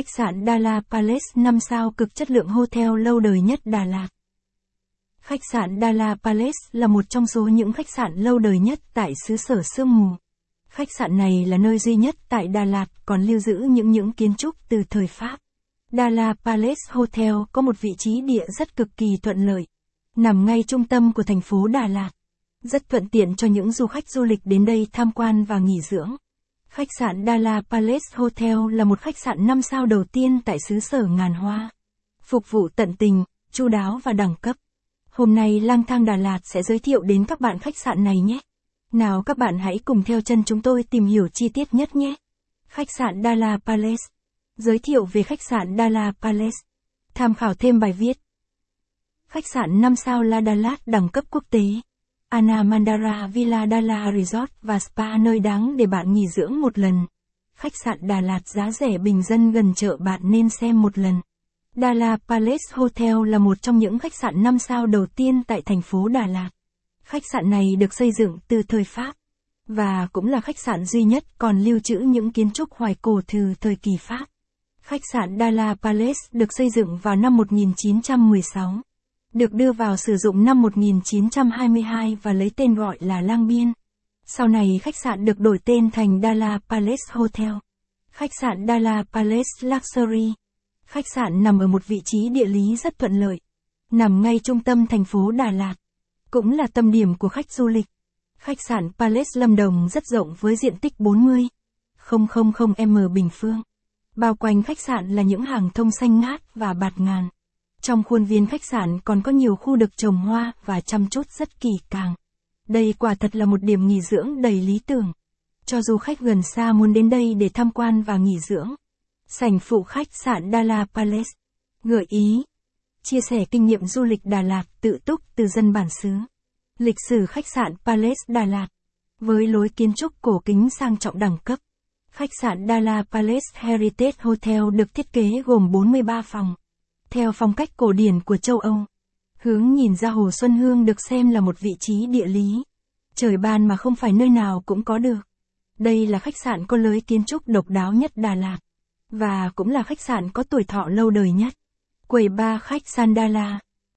Khách sạn Dala Palace 5 sao cực chất lượng hotel lâu đời nhất Đà Lạt. Khách sạn Dala Palace là một trong số những khách sạn lâu đời nhất tại xứ sở sương mù. Khách sạn này là nơi duy nhất tại Đà Lạt còn lưu giữ những những kiến trúc từ thời Pháp. Dala Palace Hotel có một vị trí địa rất cực kỳ thuận lợi, nằm ngay trung tâm của thành phố Đà Lạt. Rất thuận tiện cho những du khách du lịch đến đây tham quan và nghỉ dưỡng. Khách sạn Dala Palace Hotel là một khách sạn 5 sao đầu tiên tại xứ sở ngàn hoa. Phục vụ tận tình, chu đáo và đẳng cấp. Hôm nay Lang Thang Đà Lạt sẽ giới thiệu đến các bạn khách sạn này nhé. Nào các bạn hãy cùng theo chân chúng tôi tìm hiểu chi tiết nhất nhé. Khách sạn Dala Palace. Giới thiệu về khách sạn Dala Palace. Tham khảo thêm bài viết. Khách sạn 5 sao La Lạt đẳng cấp quốc tế. Anna Mandara Villa Dala Resort và Spa nơi đáng để bạn nghỉ dưỡng một lần. Khách sạn Đà Lạt giá rẻ bình dân gần chợ bạn nên xem một lần. Dala Palace Hotel là một trong những khách sạn 5 sao đầu tiên tại thành phố Đà Lạt. Khách sạn này được xây dựng từ thời Pháp, và cũng là khách sạn duy nhất còn lưu trữ những kiến trúc hoài cổ từ thời kỳ Pháp. Khách sạn Dala Palace được xây dựng vào năm 1916 được đưa vào sử dụng năm 1922 và lấy tên gọi là Lang Biên. Sau này, khách sạn được đổi tên thành Dala Palace Hotel. Khách sạn Dala Palace Luxury. Khách sạn nằm ở một vị trí địa lý rất thuận lợi. Nằm ngay trung tâm thành phố Đà Lạt. Cũng là tâm điểm của khách du lịch. Khách sạn Palace Lâm Đồng rất rộng với diện tích 40 000m bình phương. Bao quanh khách sạn là những hàng thông xanh ngát và bạt ngàn. Trong khuôn viên khách sạn còn có nhiều khu được trồng hoa và chăm chút rất kỳ càng. Đây quả thật là một điểm nghỉ dưỡng đầy lý tưởng. Cho du khách gần xa muốn đến đây để tham quan và nghỉ dưỡng. Sảnh phụ khách sạn Dala Palace. Gợi ý. Chia sẻ kinh nghiệm du lịch Đà Lạt tự túc từ dân bản xứ. Lịch sử khách sạn Palace Đà Lạt. Với lối kiến trúc cổ kính sang trọng đẳng cấp. Khách sạn Dala Palace Heritage Hotel được thiết kế gồm 43 phòng theo phong cách cổ điển của châu Âu. Hướng nhìn ra Hồ Xuân Hương được xem là một vị trí địa lý. Trời ban mà không phải nơi nào cũng có được. Đây là khách sạn có lối kiến trúc độc đáo nhất Đà Lạt. Và cũng là khách sạn có tuổi thọ lâu đời nhất. Quầy ba khách Sandala.